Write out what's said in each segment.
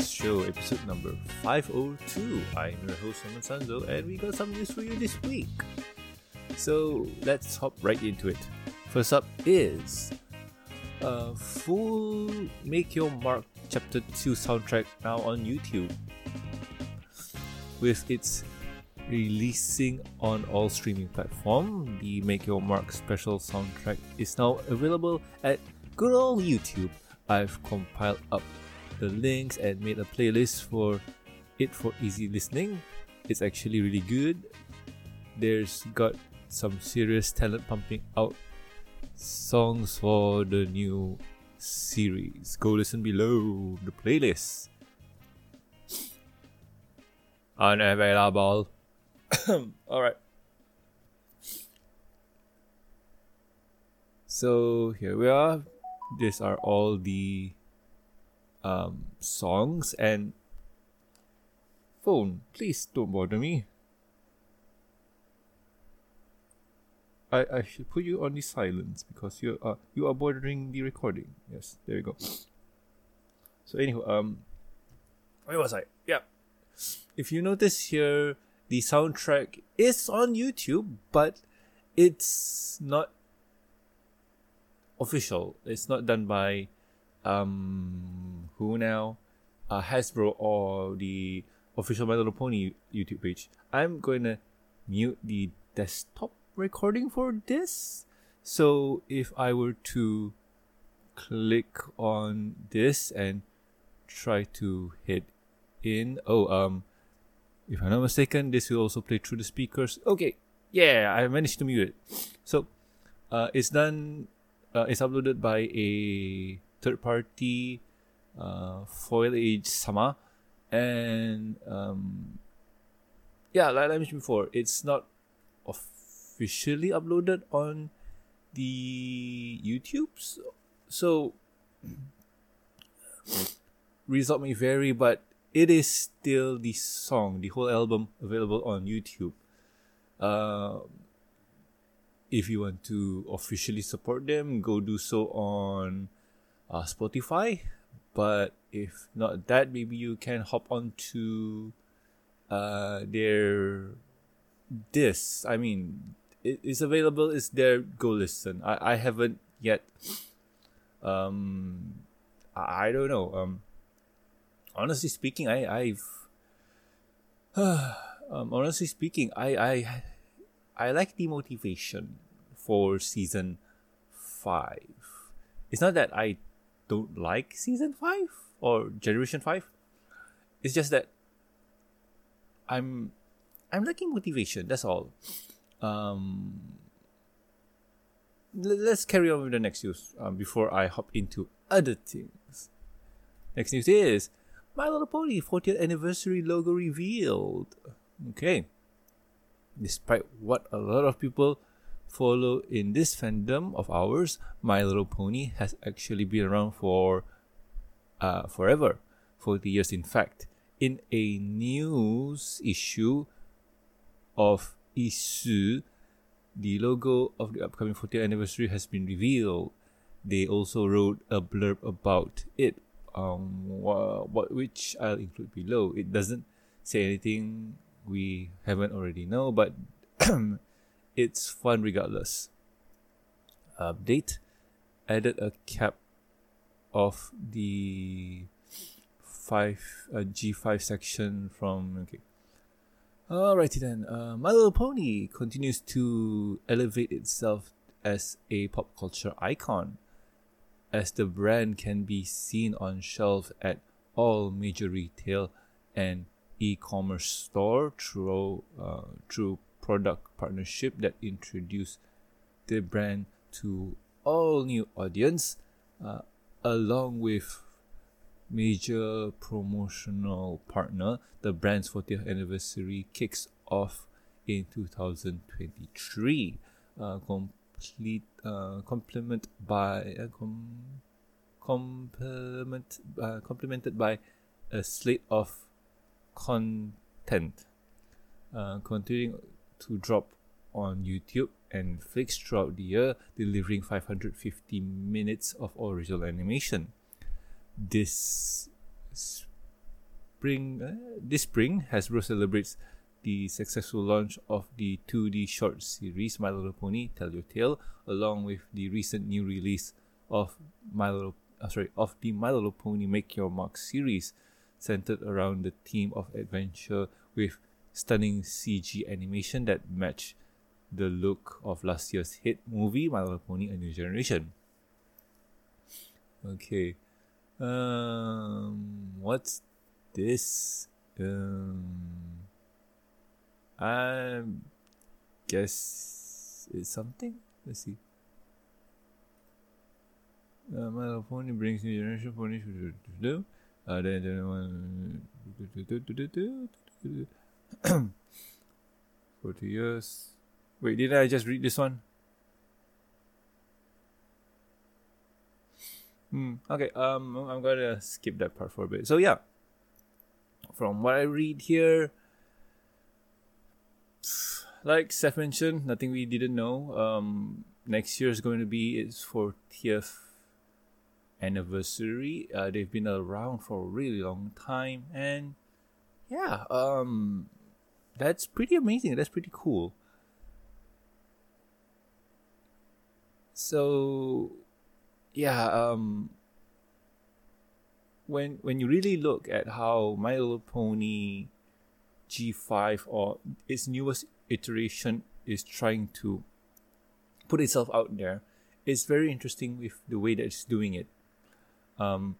Show, episode number 502. I'm your host, Norman Sanzo, and we got some news for you this week. So let's hop right into it. First up is a full Make Your Mark Chapter 2 soundtrack now on YouTube. With its releasing on all streaming platforms, the Make Your Mark special soundtrack is now available at good old YouTube. I've compiled up the links and made a playlist for it for easy listening. It's actually really good. There's got some serious talent pumping out songs for the new series. Go listen below the playlist. Unavailable. Alright. So here we are. These are all the um, songs and phone. Please don't bother me. I, I should put you on the silence because you are you are bothering the recording. Yes, there you go. So anyhow, um, where was I? Yeah. If you notice here, the soundtrack is on YouTube, but it's not official. It's not done by um who now? Uh, Hasbro or the official My Little Pony YouTube page. I'm going to mute the desktop recording for this. So if I were to click on this and try to hit in, oh, um, if I'm not mistaken, this will also play through the speakers. Okay, yeah, I managed to mute it. So, uh, it's done. Uh, it's uploaded by a third party uh, Foliage Sama, and um, yeah, like I mentioned before, it's not officially uploaded on the YouTube's, so result may vary, but it is still the song, the whole album available on YouTube. Uh, if you want to officially support them, go do so on uh, Spotify. But if not that, maybe you can hop onto uh, their this. I mean, it is available. Is there? go listen? I I haven't yet. Um, I, I don't know. Um, honestly speaking, I I've. um, honestly speaking, I I I like the motivation for season five. It's not that I don't like season five or generation five. It's just that I'm I'm lacking motivation. That's all. Um, let's carry on with the next news um, before I hop into other things. Next news is My Little Pony 40th anniversary logo revealed. Okay. Despite what a lot of people follow in this fandom of ours, My Little Pony has actually been around for uh, forever, 40 years in fact. In a news issue of Issuu, the logo of the upcoming 40th anniversary has been revealed. They also wrote a blurb about it, um, what which I'll include below. It doesn't say anything we haven't already know, but it's fun regardless. Update added a cap of the five uh, G5 section from okay. Alrighty then. Uh, My Little Pony continues to elevate itself as a pop culture icon, as the brand can be seen on shelf at all major retail and e-commerce store through uh, through product partnership that introduce the brand to all new audience uh, along with major promotional partner. The brand's 40th anniversary kicks off in 2023 uh, complete uh, complement by uh, com- complement uh, complemented by a slate of content. Uh, continuing to drop on YouTube and Flix throughout the year, delivering 550 minutes of original animation. This spring, uh, this spring, Hasbro celebrates the successful launch of the 2D short series My Little Pony Tell Your Tale, along with the recent new release of My Little, uh, sorry, of the My Little Pony Make Your Mark series, centered around the theme of adventure with stunning CG animation that match the look of last year's hit movie My Little Pony: A New Generation. Okay, um, what's this? Um, I guess it's something. Let's see. Uh, My Little Pony brings new generation ponies. Uh, then, then. Forty years. Wait, did I just read this one? Hmm. Okay. Um, I'm gonna skip that part for a bit. So yeah, from what I read here, like Seth mentioned, nothing we didn't know. Um, next year is going to be its 40th anniversary. Uh, they've been around for a really long time, and yeah, um, that's pretty amazing. That's pretty cool. So, yeah, um, when when you really look at how My Little Pony G5 or its newest iteration is trying to put itself out there, it's very interesting with the way that it's doing it. Um,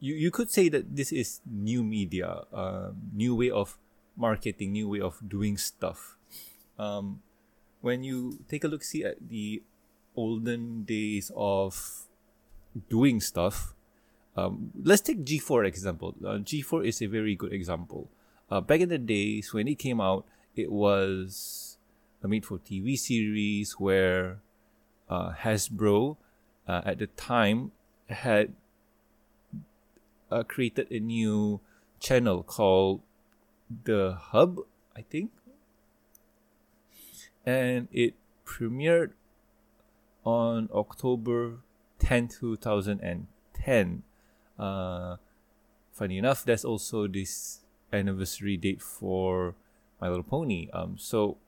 you you could say that this is new media, uh, new way of marketing, new way of doing stuff. Um, when you take a look, see at the olden days of doing stuff. Um, let's take G4 example. Uh, G4 is a very good example. Uh, back in the days when it came out, it was a made for TV series where uh, Hasbro uh, at the time had uh, created a new channel called The Hub, I think. And it premiered on October 10, 2010. Uh, funny enough, that's also this anniversary date for My Little Pony. Um, so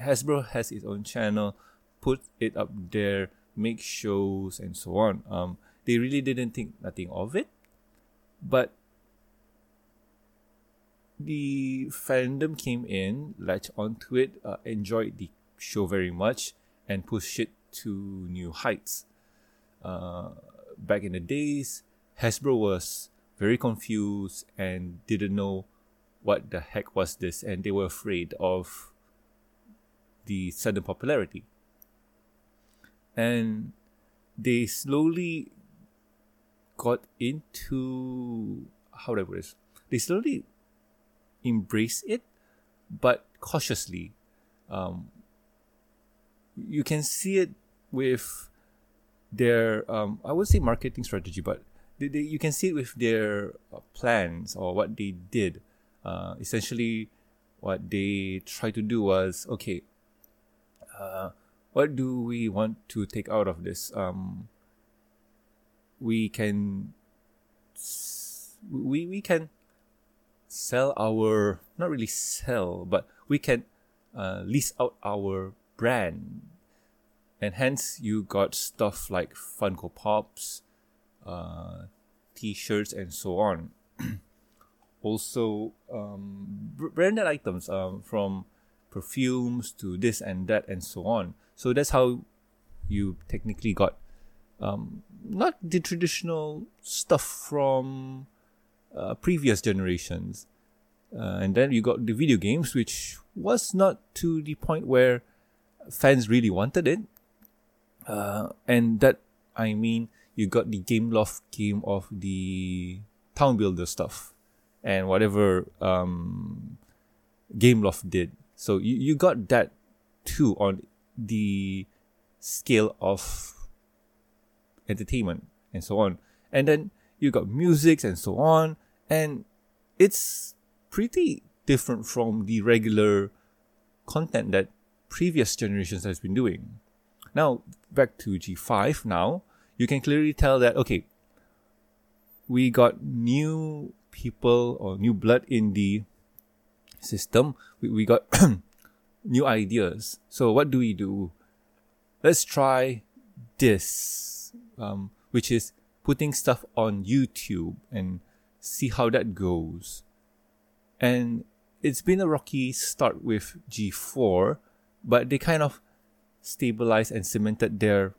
Hasbro has its own channel, put it up there, make shows and so on. Um, they really didn't think nothing of it, but the fandom came in, latched onto it, uh, enjoyed the show very much, and pushed it to new heights. Uh, back in the days, Hasbro was very confused and didn't know what the heck was this, and they were afraid of the sudden popularity. And they slowly got into how do I put this? They slowly embrace it, but cautiously. Um, you can see it with their um, I would say marketing strategy, but they, they, you can see it with their uh, plans or what they did. Uh, essentially, what they tried to do was okay. Uh, what do we want to take out of this? Um, we can we we can sell our not really sell, but we can uh, lease out our brand, and hence you got stuff like Funko Pops, uh, T-shirts, and so on. also, um, branded items um, from perfumes to this and that and so on. So that's how you technically got um, not the traditional stuff from uh, previous generations. Uh, and then you got the video games, which was not to the point where fans really wanted it. Uh, and that, I mean, you got the Game Gameloft game of the town builder stuff and whatever um, Gameloft did. So you, you got that too on the scale of entertainment and so on. And then you got music and so on. And it's pretty different from the regular content that previous generations has been doing. Now, back to G5 now, you can clearly tell that, okay, we got new people or new blood in the system, we, we got new ideas. So what do we do? Let's try this, um, which is putting stuff on YouTube and see how that goes. And it's been a rocky start with G4, but they kind of stabilized and cemented their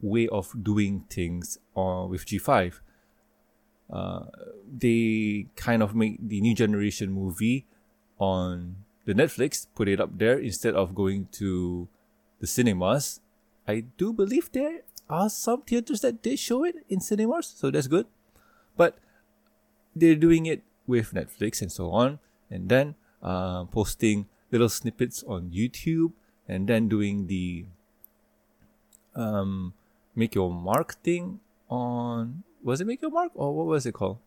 way of doing things uh, with G5. Uh, they kind of made the new generation movie on the Netflix, put it up there instead of going to the cinemas. I do believe there are some theaters that did show it in cinemas, so that's good. But they're doing it with Netflix and so on, and then uh, posting little snippets on YouTube, and then doing the um, make your mark thing on was it make your mark or what was it called?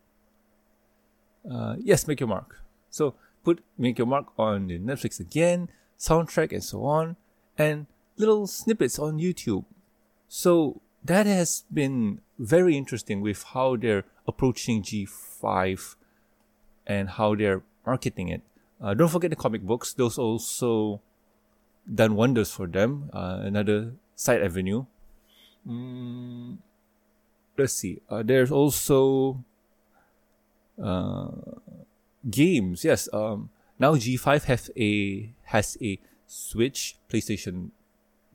Uh, yes, make your mark. So put make your mark on the Netflix again, soundtrack and so on, and little snippets on YouTube. So that has been very interesting with how they're approaching G5 and how they're marketing it. Uh, don't forget the comic books; those also done wonders for them. Uh, another side avenue. Mm, let's see. Uh, there's also uh, games. Yes. Um, now G5 has a has a Switch, PlayStation,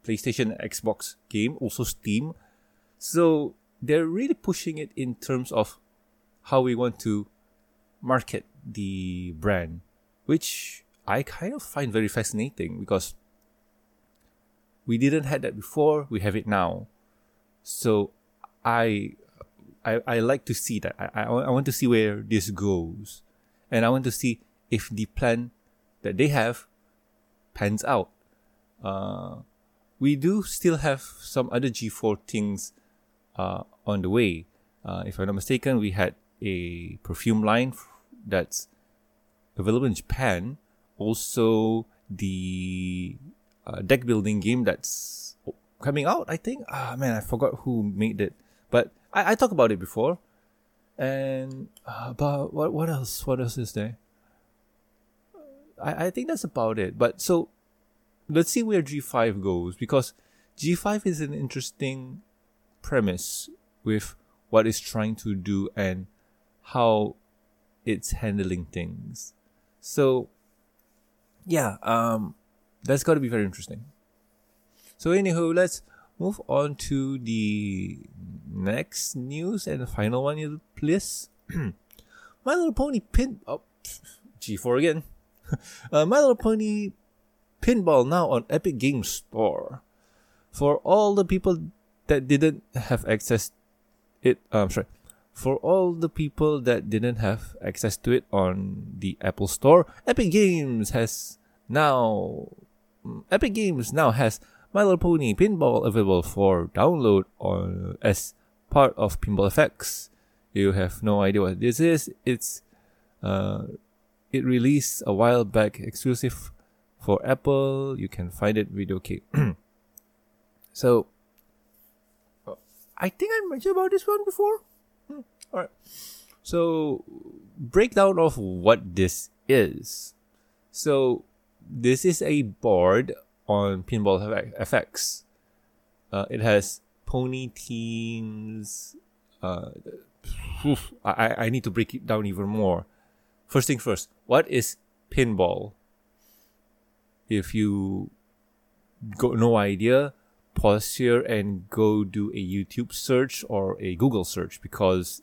PlayStation, Xbox game, also Steam. So they're really pushing it in terms of how we want to market the brand, which I kind of find very fascinating because we didn't have that before. We have it now. So I I, I like to see that. I, I, I want to see where this goes. And I want to see if the plan that they have pans out. Uh, we do still have some other G4 things uh, on the way. Uh, if I'm not mistaken, we had a perfume line that's available in Japan. Also, the uh, deck building game that's coming out. I think. Ah man, I forgot who made it, but I, I talked about it before. And uh, about what what else? What else is there? I I think that's about it. But so let's see where G five goes because G five is an interesting premise with what it's trying to do and how it's handling things. So yeah, um, that's got to be very interesting. So, anywho, let's move on to the next news and the final one, please. My Little Pony pin. Oh, G4 again. uh, My Little Pony pinball now on Epic Games Store. For all the people that didn't have access it, um, sorry, for all the people that didn't have access to it on the Apple Store, Epic Games has now mm, Epic Games now has my Little Pony Pinball available for download on as part of Pinball FX. You have no idea what this is. It's uh, it released a while back, exclusive for Apple. You can find it video okay. so, I think I mentioned about this one before. Hmm. All right. So, breakdown of what this is. So, this is a board on Pinball FX. Uh, it has pony teams. Uh, I, I need to break it down even more. First thing first, what is pinball? If you got no idea, pause here and go do a YouTube search or a Google search because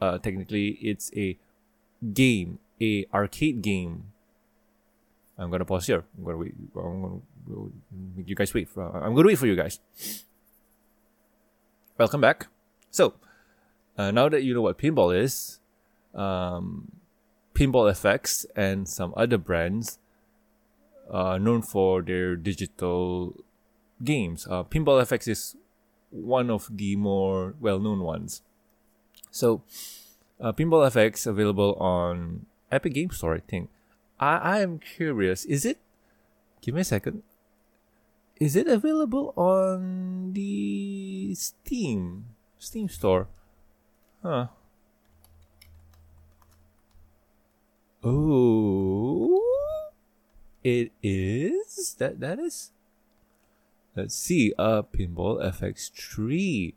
uh, technically it's a game, a arcade game. I'm gonna pause here. I'm gonna wait. I'm gonna you guys wait. For, I'm to wait for you guys. Welcome back. So, uh, now that you know what pinball is, um, Pinball FX and some other brands are known for their digital games. Uh, Pinball FX is one of the more well-known ones. So, uh, Pinball FX available on Epic Game Store, I think. I I am curious. Is it? Give me a second is it available on the Steam Steam store? Huh. Oh, it is that that is. Let's see. Uh, Pinball FX3.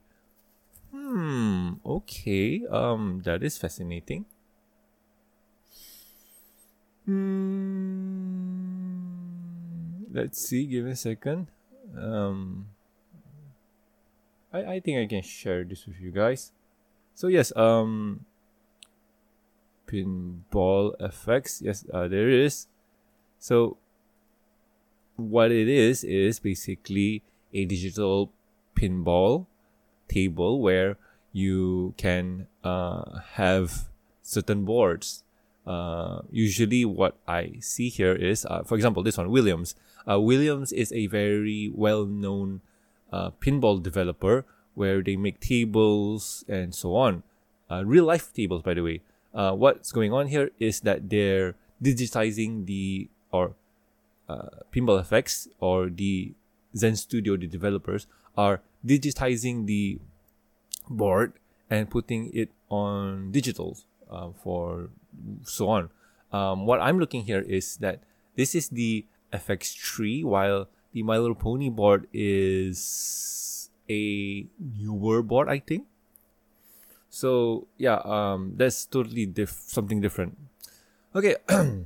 Hmm. Okay. Um, that is fascinating. Hmm. Let's see. Give me a second. Um. I I think I can share this with you guys. So yes. Um. Pinball FX. Yes. Uh, there is. So. What it is is basically a digital pinball table where you can uh, have certain boards. Uh, usually, what I see here is, uh, for example, this one, Williams. Uh, Williams is a very well known uh, pinball developer where they make tables and so on. Uh, real life tables, by the way. what's going on here is that they're digitizing the, or Pinball FX or the Zen Studio, the developers, are digitizing the board and putting it on digital uh, for so on. Um, what I'm looking here is that this is the FX3, while the My Little Pony board is a newer board, I think. So yeah, um, that's totally diff- something different. Okay,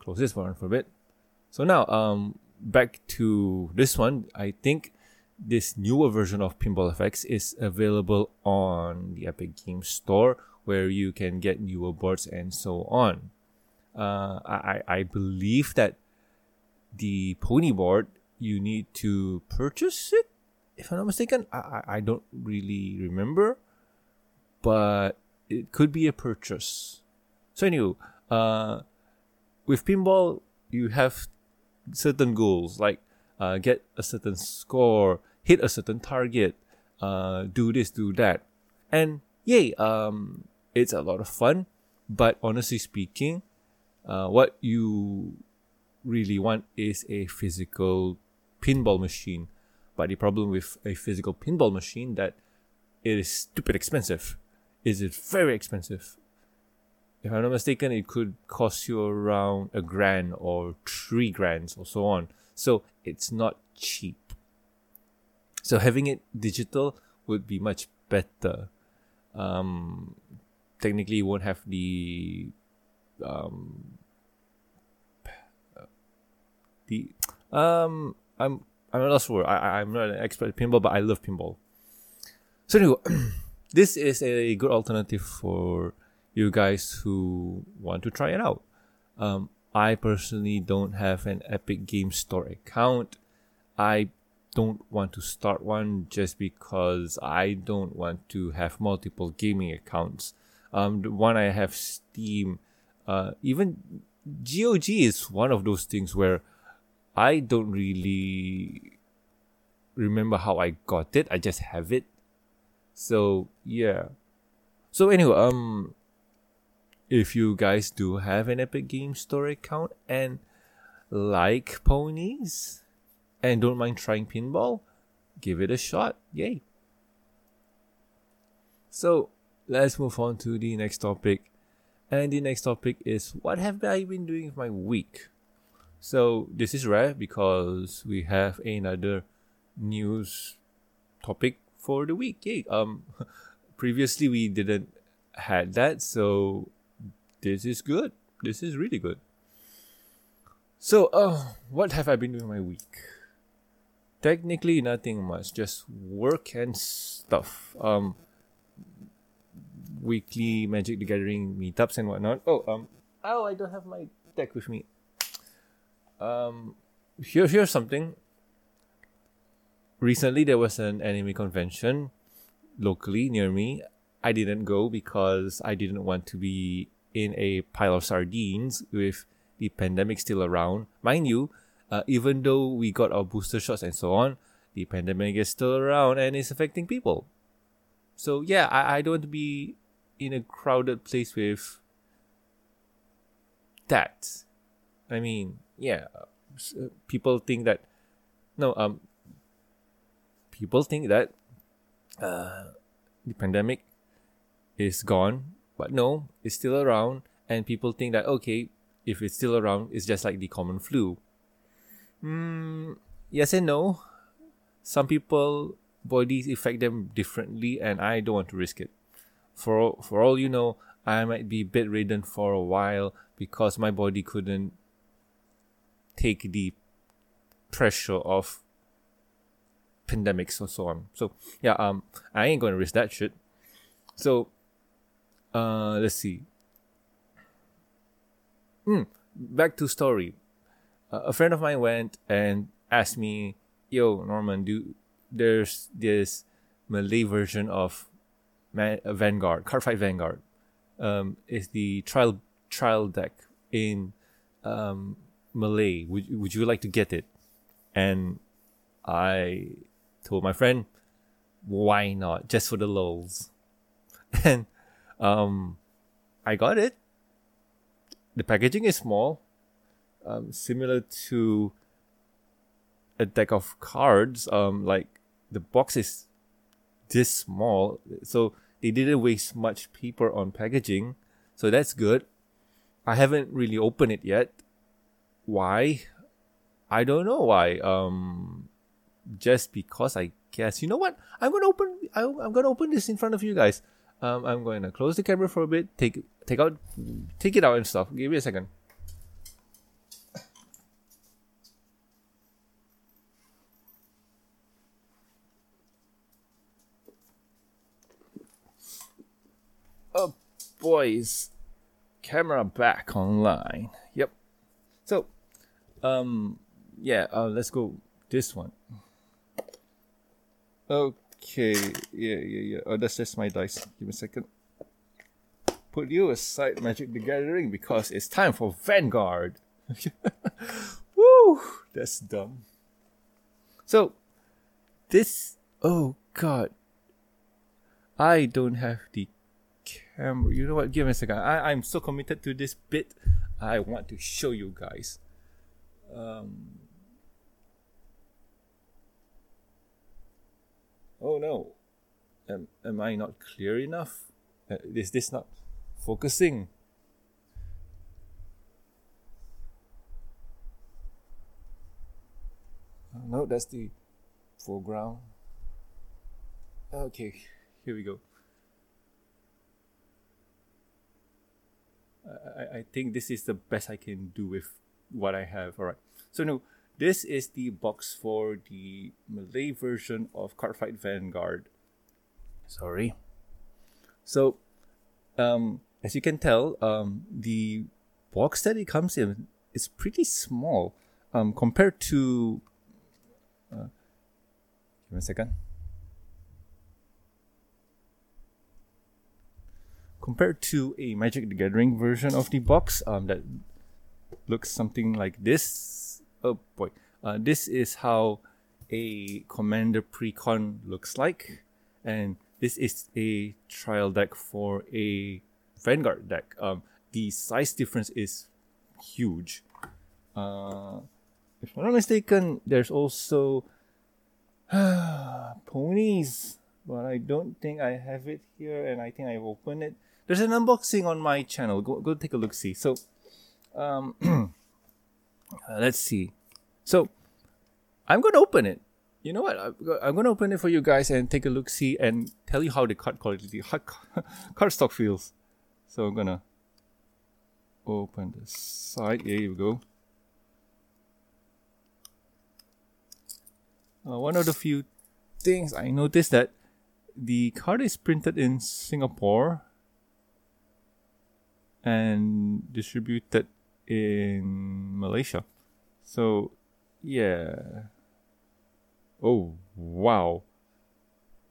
close this one for a bit. So now, um, back to this one. I think this newer version of Pinball FX is available on the Epic Games Store where you can get newer boards and so on. Uh, I, I believe that the Pony board you need to purchase it, if I'm not mistaken. I, I don't really remember, but it could be a purchase. So, anyway, uh, with Pinball, you have certain goals like uh, get a certain score, hit a certain target, uh, do this, do that, and yay, um, it's a lot of fun. But honestly speaking, uh, what you really want is a physical pinball machine. But the problem with a physical pinball machine that it is stupid expensive. Is it very expensive? If I'm not mistaken, it could cost you around a grand or three grands or so on. So it's not cheap. So having it digital would be much better. Um, technically, you won't have the um, the um I'm I'm not sure. I I'm not an expert at pinball, but I love pinball. So anyway, this is a good alternative for you guys who want to try it out. Um, I personally don't have an Epic Game Store account. I don't want to start one just because I don't want to have multiple gaming accounts. Um, the one I have Steam, uh, even GOG is one of those things where I don't really remember how I got it. I just have it. So yeah. So anyway, um, if you guys do have an Epic Game Store account and like ponies and don't mind trying pinball, give it a shot. Yay. So let's move on to the next topic. And the next topic is what have I been doing with my week? So this is rare because we have another news topic for the week. Yay. Um previously we didn't had that, so this is good. This is really good. So, uh, what have I been doing my week? Technically, nothing much, just work and stuff. Um, weekly Magic the Gathering meetups and whatnot. Oh, um, oh, I don't have my deck with me. Um, here, here's something. Recently, there was an anime convention locally near me. I didn't go because I didn't want to be in a pile of sardines with the pandemic still around. Mind you, uh, even though we got our booster shots and so on, the pandemic is still around and it's affecting people. So yeah, I, I don't want to be in a crowded place with that. I mean, yeah, uh, people think that no, um, people think that uh, the pandemic is gone but no, it's still around, and people think that okay, if it's still around, it's just like the common flu. Mm, yes and no. Some people bodies affect them differently, and I don't want to risk it. For for all you know, I might be bedridden for a while because my body couldn't take the pressure of pandemics or so on. So yeah, um, I ain't gonna risk that shit. So, uh, let's see. Hmm. Back to story. Uh, a friend of mine went and asked me, "Yo, Norman, do there's this Malay version of Man- Vanguard, Cardfight Vanguard. Um, is the trial trial deck in um, Malay. Would would you like to get it? And I told my friend, why not? Just for the lulz." And um, I got it. The packaging is small, um, similar to a deck of cards. Um, like the box is this small, so they didn't waste much paper on packaging, so that's good. I haven't really opened it yet. Why? I don't know why. Um, just because I guess. You know what? I'm gonna open. I, I'm gonna open this in front of you guys. Um, I'm going to close the camera for a bit. Take take out, take it out and stuff. Give me a second. Oh, boys, camera back online. Yep. So, um, yeah. Uh, let's go this one. Okay. Okay, yeah, yeah, yeah. Oh, that's just my dice. Give me a second. Put you aside, Magic the Gathering, because it's time for Vanguard. Woo! That's dumb. So, this. Oh, God. I don't have the camera. You know what? Give me a second. I, I'm so committed to this bit. I want to show you guys. Um, oh no. Am, am I not clear enough? Uh, is this not focusing? Uh, no, that's the foreground. Okay, here we go. I, I think this is the best I can do with what I have. Alright. So no, this is the box for the Malay version of Cardfight Vanguard. Sorry. So um as you can tell, um the box that it comes in is pretty small um compared to uh, give me a second. compared to a Magic the Gathering version of the box um, that looks something like this. Oh boy, uh, this is how a Commander Precon looks like, and this is a trial deck for a Vanguard deck. Um, the size difference is huge. Uh, if I'm not mistaken, there's also ponies, but I don't think I have it here, and I think I've opened it there's an unboxing on my channel. Go go take a look. See. So, um, uh, let's see. So, I'm gonna open it. You know what? I'm gonna open it for you guys and take a look. See and tell you how the card quality, how card stock feels. So I'm gonna open the side. Here you go. Uh, one of the few things I noticed that the card is printed in Singapore and distributed in Malaysia. So, yeah. Oh, wow.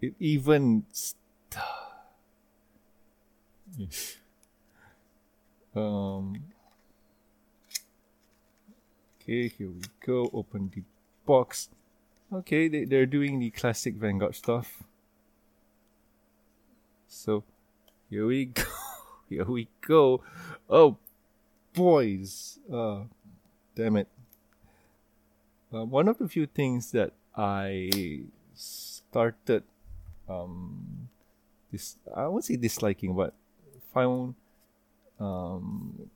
It even. St- um. Okay, here we go. Open the box. Okay, they, they're doing the classic Vanguard stuff. So, here we go. Here we go. Oh, boys. Uh, damn it. Uh, one of the few things that I started, um, this I won't say disliking, but found um,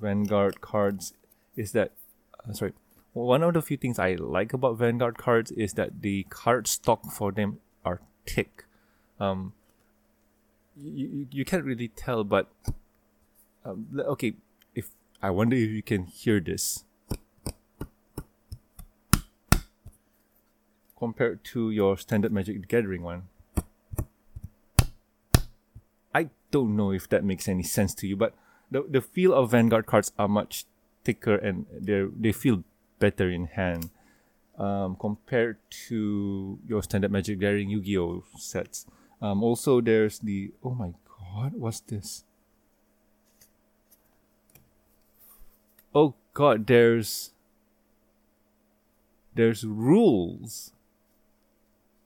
Vanguard cards is that, uh, sorry, one of the few things I like about Vanguard cards is that the card stock for them are thick. Um, you, you, can't really tell, but um, okay, I wonder if you can hear this compared to your standard Magic Gathering one. I don't know if that makes any sense to you, but the the feel of Vanguard cards are much thicker and they they feel better in hand um, compared to your standard Magic Gathering Yu-Gi-Oh sets. Um, also, there's the oh my god, what's this? Oh god, there's there's rules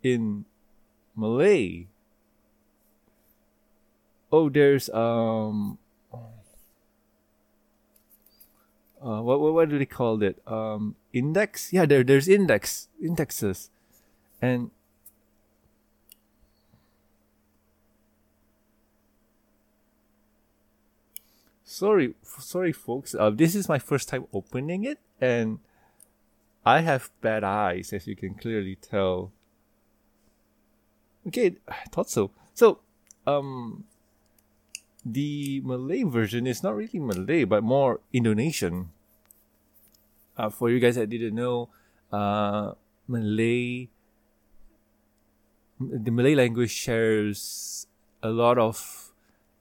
in Malay oh, there's um, uh, what, what what do they call it? Um, index? Yeah, there there's index indexes, and sorry sorry folks. Uh, this is my first time opening it and i have bad eyes as you can clearly tell. Okay i thought so. So um the Malay version is not really Malay, but more Indonesian. Uh, for you guys that didn't know, uh, Malay, the Malay language shares a lot of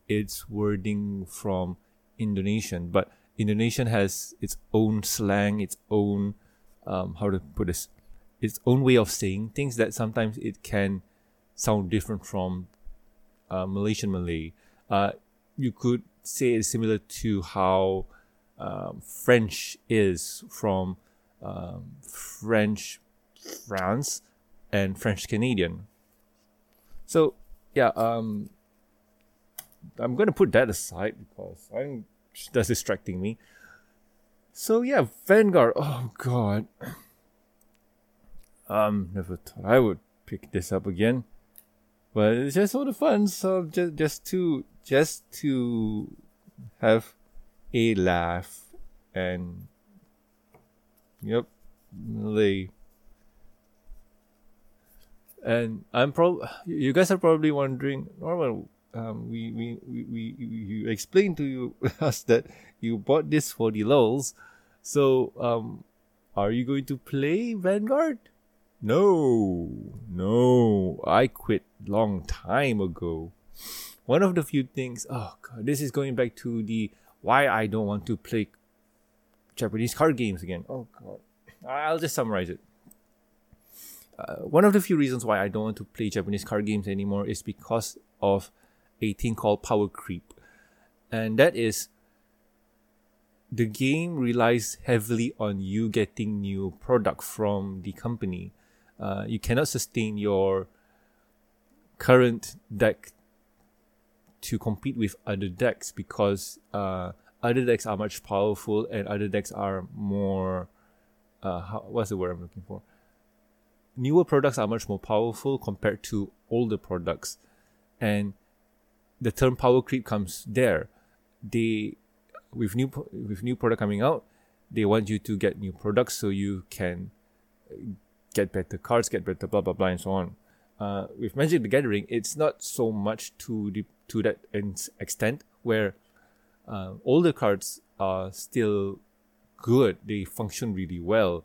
its wording from Indonesian, but Indonesian has its own slang, its own, um, how to put this, its own way of saying things that sometimes it can sound different from uh, Malaysian Malay. Uh, you could say it's similar to how um, French is from um, French France and French Canadian. So yeah, um, I'm gonna put that aside because I'm that's distracting me. So yeah, Vanguard. Oh god. Um, never thought I would pick this up again, but it's just for the fun. So just just to just to have a laugh and yep lay and i'm probably you guys are probably wondering Norman um, we, we, we, we, you explained to you, us that you bought this for the lulz. So, um, are you going to play Vanguard? No, no, I quit long time ago. One of the few things oh god this is going back to the why i don't want to play japanese card games again. Oh god. I'll just summarize it. Uh, one of the few reasons why i don't want to play japanese card games anymore is because of a thing called power creep. And that is the game relies heavily on you getting new product from the company. Uh, you cannot sustain your current deck to compete with other decks because uh, other decks are much powerful and other decks are more uh, how, what's the word I'm looking for? Newer products are much more powerful compared to older products, and the term power creep comes there. They with new with new product coming out, they want you to get new products so you can get better cards, get better blah blah blah and so on. Uh, with Magic the Gathering, it's not so much to the to that extent where uh, older cards are still good, they function really well,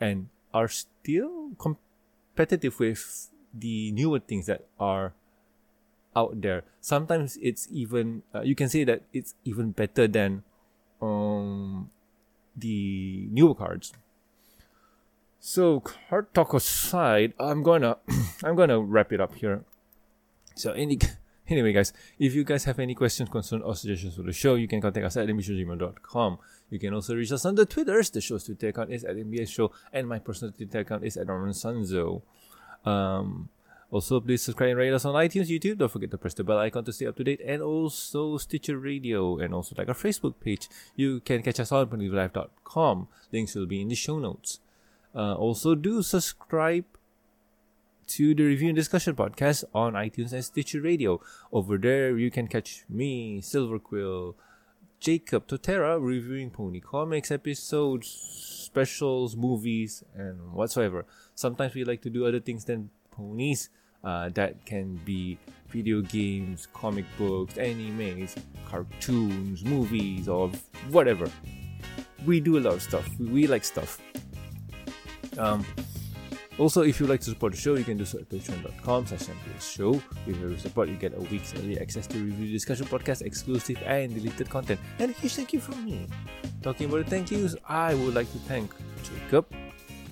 and are still competitive with the newer things that are out there. Sometimes it's even uh, you can say that it's even better than um, the newer cards. So card talk aside, I'm gonna I'm gonna wrap it up here. So any Anyway, guys, if you guys have any questions, concerns, or suggestions for the show, you can contact us at mbshowgmail.com. You can also reach us on the Twitters. The show's Twitter account is at MBS Show, and my personal Twitter account is at Norman Sanzo. Um, also, please subscribe and rate us on iTunes, YouTube. Don't forget to press the bell icon to stay up to date, and also Stitcher Radio, and also like our Facebook page. You can catch us on PonyLive.com. Links will be in the show notes. Uh, also, do subscribe to the Review and Discussion podcast on iTunes and Stitcher Radio. Over there, you can catch me, Silver Quill, Jacob Totera reviewing Pony Comics episodes, specials, movies, and whatsoever. Sometimes we like to do other things than ponies. Uh, that can be video games, comic books, animes, cartoons, movies, or whatever. We do a lot of stuff. We, like stuff. Um, also, if you'd like to support the show, you can do so at patreon.com slash show. With your support, you get a week's early access to review discussion podcast, exclusive and deleted content. And a huge thank you from me. Talking about the thank yous, I would like to thank Jacob,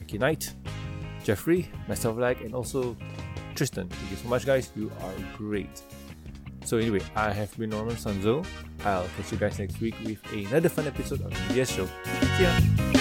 Becky Knight, Jeffrey, myself like, and also Tristan. Thank you so much, guys. You are great. So anyway, I have been Norman Sanzo. I'll catch you guys next week with another fun episode of the Show. See ya.